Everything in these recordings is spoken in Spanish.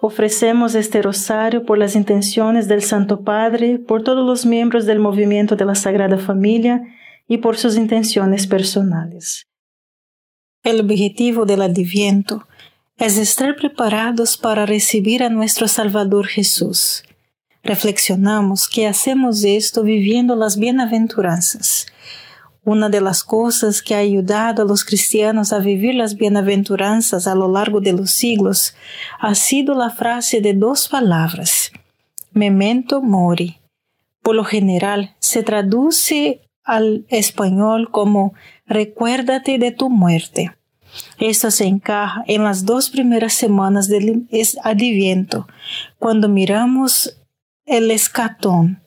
Ofrecemos este rosario por las intenciones del Santo Padre, por todos los miembros del movimiento de la Sagrada Familia y por sus intenciones personales. El objetivo del Adviento es estar preparados para recibir a nuestro Salvador Jesús. Reflexionamos que hacemos esto viviendo las bienaventuranzas una de las cosas que ha ayudado a los cristianos a vivir las bienaventuranzas a lo largo de los siglos ha sido la frase de dos palabras, memento mori. Por lo general se traduce al español como recuérdate de tu muerte. Esto se encaja en las dos primeras semanas del Adviento, cuando miramos el escatón,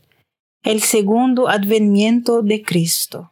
el segundo advenimiento de Cristo.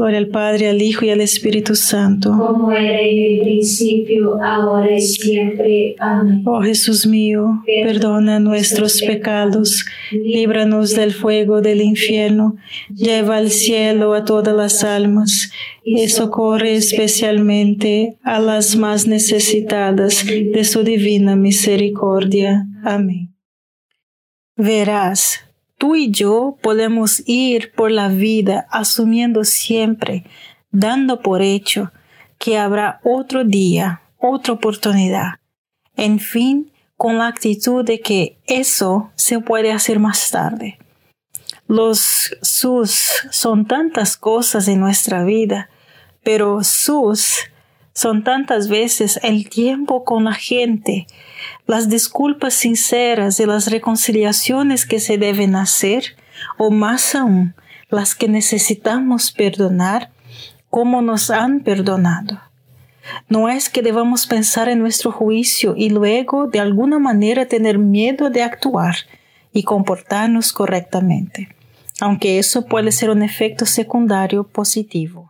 Gloria al Padre, al Hijo y al Espíritu Santo. Como era en el principio, ahora y siempre. Amén. Oh Jesús mío, perdona nuestros pecados, líbranos del fuego del infierno, lleva al cielo a todas las almas y socorre especialmente a las más necesitadas de su divina misericordia. Amén. Verás, tú y yo podemos ir por la vida asumiendo siempre, dando por hecho, que habrá otro día, otra oportunidad. En fin, con la actitud de que eso se puede hacer más tarde. Los sus son tantas cosas en nuestra vida, pero sus son tantas veces el tiempo con la gente, las disculpas sinceras y las reconciliaciones que se deben hacer, o más aún, las que necesitamos perdonar como nos han perdonado. No es que debamos pensar en nuestro juicio y luego de alguna manera tener miedo de actuar y comportarnos correctamente aunque eso puede ser un efecto secundario positivo.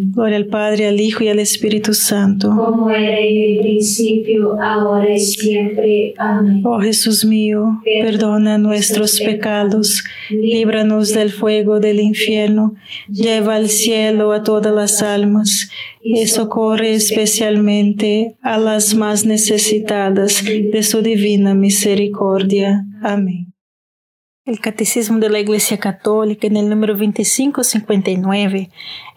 Gloria al Padre, al Hijo y al Espíritu Santo. Como era en el principio, ahora y siempre. Amén. Oh Jesús mío, perdona nuestros pecados, líbranos del fuego del infierno, lleva al cielo a todas las almas y socorre especialmente a las más necesitadas de su divina misericordia. Amén. El Catecismo de la Iglesia Católica, en el número 2559,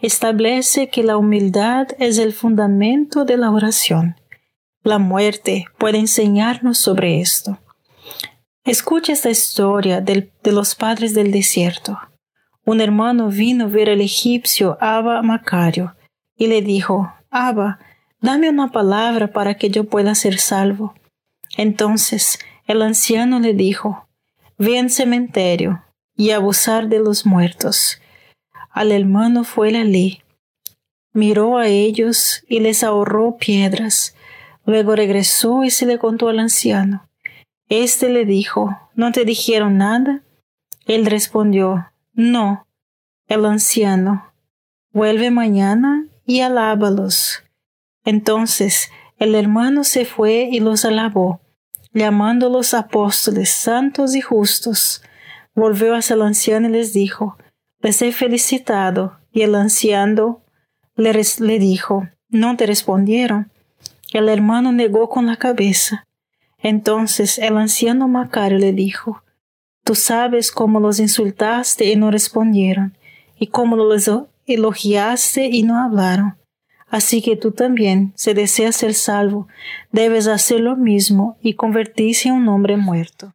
establece que la humildad es el fundamento de la oración. La muerte puede enseñarnos sobre esto. Escucha esta historia de los padres del desierto. Un hermano vino a ver al egipcio Abba Macario y le dijo, Abba, dame una palabra para que yo pueda ser salvo. Entonces el anciano le dijo, Ve al cementerio y abusar de los muertos. Al hermano fue la ley. Miró a ellos y les ahorró piedras. Luego regresó y se le contó al anciano. Este le dijo, ¿no te dijeron nada? Él respondió, no. El anciano, vuelve mañana y alábalos. Entonces el hermano se fue y los alabó, llamando los apóstoles santos y justos. Volvió hacia el anciano y les dijo, les he felicitado. Y el anciano le, le dijo, no te respondieron. El hermano negó con la cabeza. Entonces el anciano Macario le dijo, Tú sabes cómo los insultaste y no respondieron, y cómo los elogiaste y no hablaron. Así que tú también, si deseas ser salvo, debes hacer lo mismo y convertirse en un hombre muerto.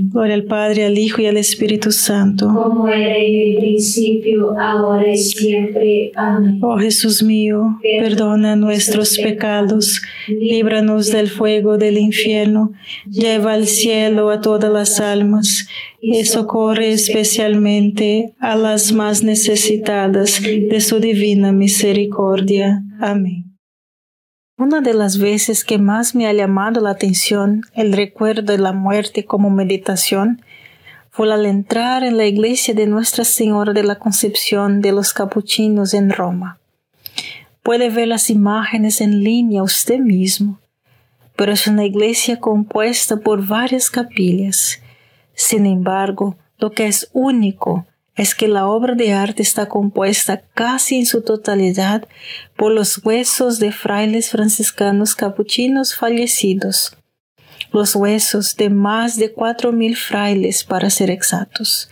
Gloria al Padre, al Hijo y al Espíritu Santo. Como era en el principio, ahora y siempre. Amén. Oh Jesús mío, perdona nuestros pecados, líbranos del fuego del infierno, lleva al cielo a todas las almas y socorre especialmente a las más necesitadas de su divina misericordia. Amén. Una de las veces que más me ha llamado la atención el recuerdo de la muerte como meditación fue al entrar en la iglesia de Nuestra Señora de la Concepción de los Capuchinos en Roma. Puede ver las imágenes en línea usted mismo, pero es una iglesia compuesta por varias capillas. Sin embargo, lo que es único es que la obra de arte está compuesta casi en su totalidad por los huesos de frailes franciscanos capuchinos fallecidos, los huesos de más de cuatro mil frailes para ser exactos.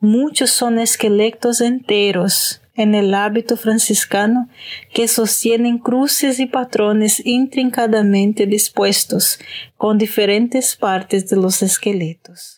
Muchos son esqueletos enteros en el hábito franciscano que sostienen cruces y patrones intrincadamente dispuestos con diferentes partes de los esqueletos.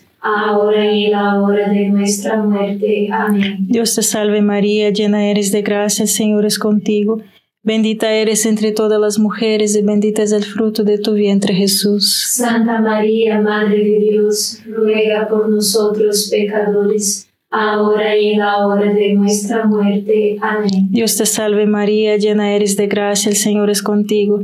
ahora y en la hora de nuestra muerte. Amén. Dios te salve María, llena eres de gracia, el Señor es contigo. Bendita eres entre todas las mujeres y bendito es el fruto de tu vientre Jesús. Santa María, Madre de Dios, ruega por nosotros pecadores, ahora y en la hora de nuestra muerte. Amén. Dios te salve María, llena eres de gracia, el Señor es contigo.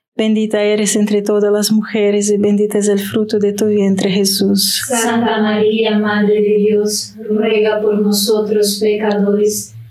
Bendita eres entre todas las mujeres y bendito es el fruto de tu vientre Jesús. Santa María, Madre de Dios, ruega por nosotros pecadores,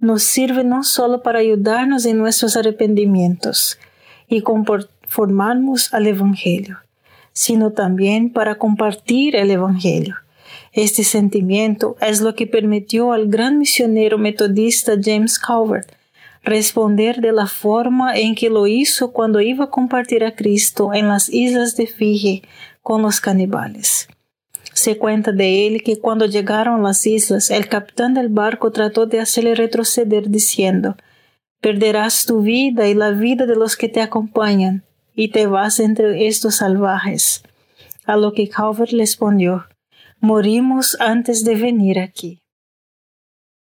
nos sirve no solo para ayudarnos en nuestros arrepentimientos y conformarnos al Evangelio, sino también para compartir el Evangelio. Este sentimiento es lo que permitió al gran misionero metodista James Calvert responder de la forma en que lo hizo cuando iba a compartir a Cristo en las islas de Fiji con los caníbales. Se cuenta de él que cuando llegaron a las islas, el capitán del barco trató de hacerle retroceder diciendo, Perderás tu vida y la vida de los que te acompañan, y te vas entre estos salvajes. A lo que Calvert respondió, Morimos antes de venir aquí.